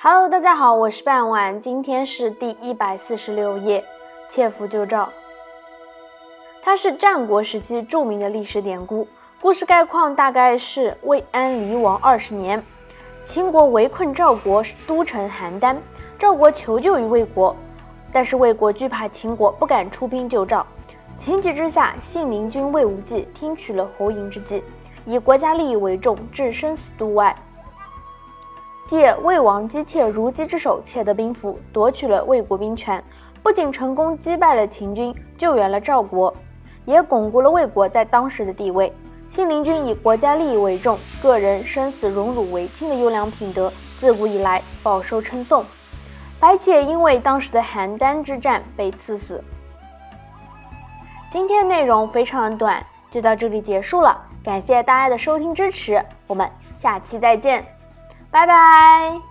Hello，大家好，我是半晚，今天是第一百四十六页，切腹救赵。它是战国时期著名的历史典故。故事概况大概是魏安离王二十年，秦国围困赵国都城邯郸，赵国求救于魏国，但是魏国惧怕秦国，不敢出兵救赵。情急之下，信陵君魏无忌听取了侯嬴之计，以国家利益为重，置生死度外。借魏王姬妾如姬之手窃得兵符，夺取了魏国兵权，不仅成功击败了秦军，救援了赵国，也巩固了魏国在当时的地位。信陵君以国家利益为重，个人生死荣辱为轻的优良品德，自古以来饱受称颂。白起因为当时的邯郸之战被赐死。今天内容非常的短，就到这里结束了。感谢大家的收听支持，我们下期再见。拜拜。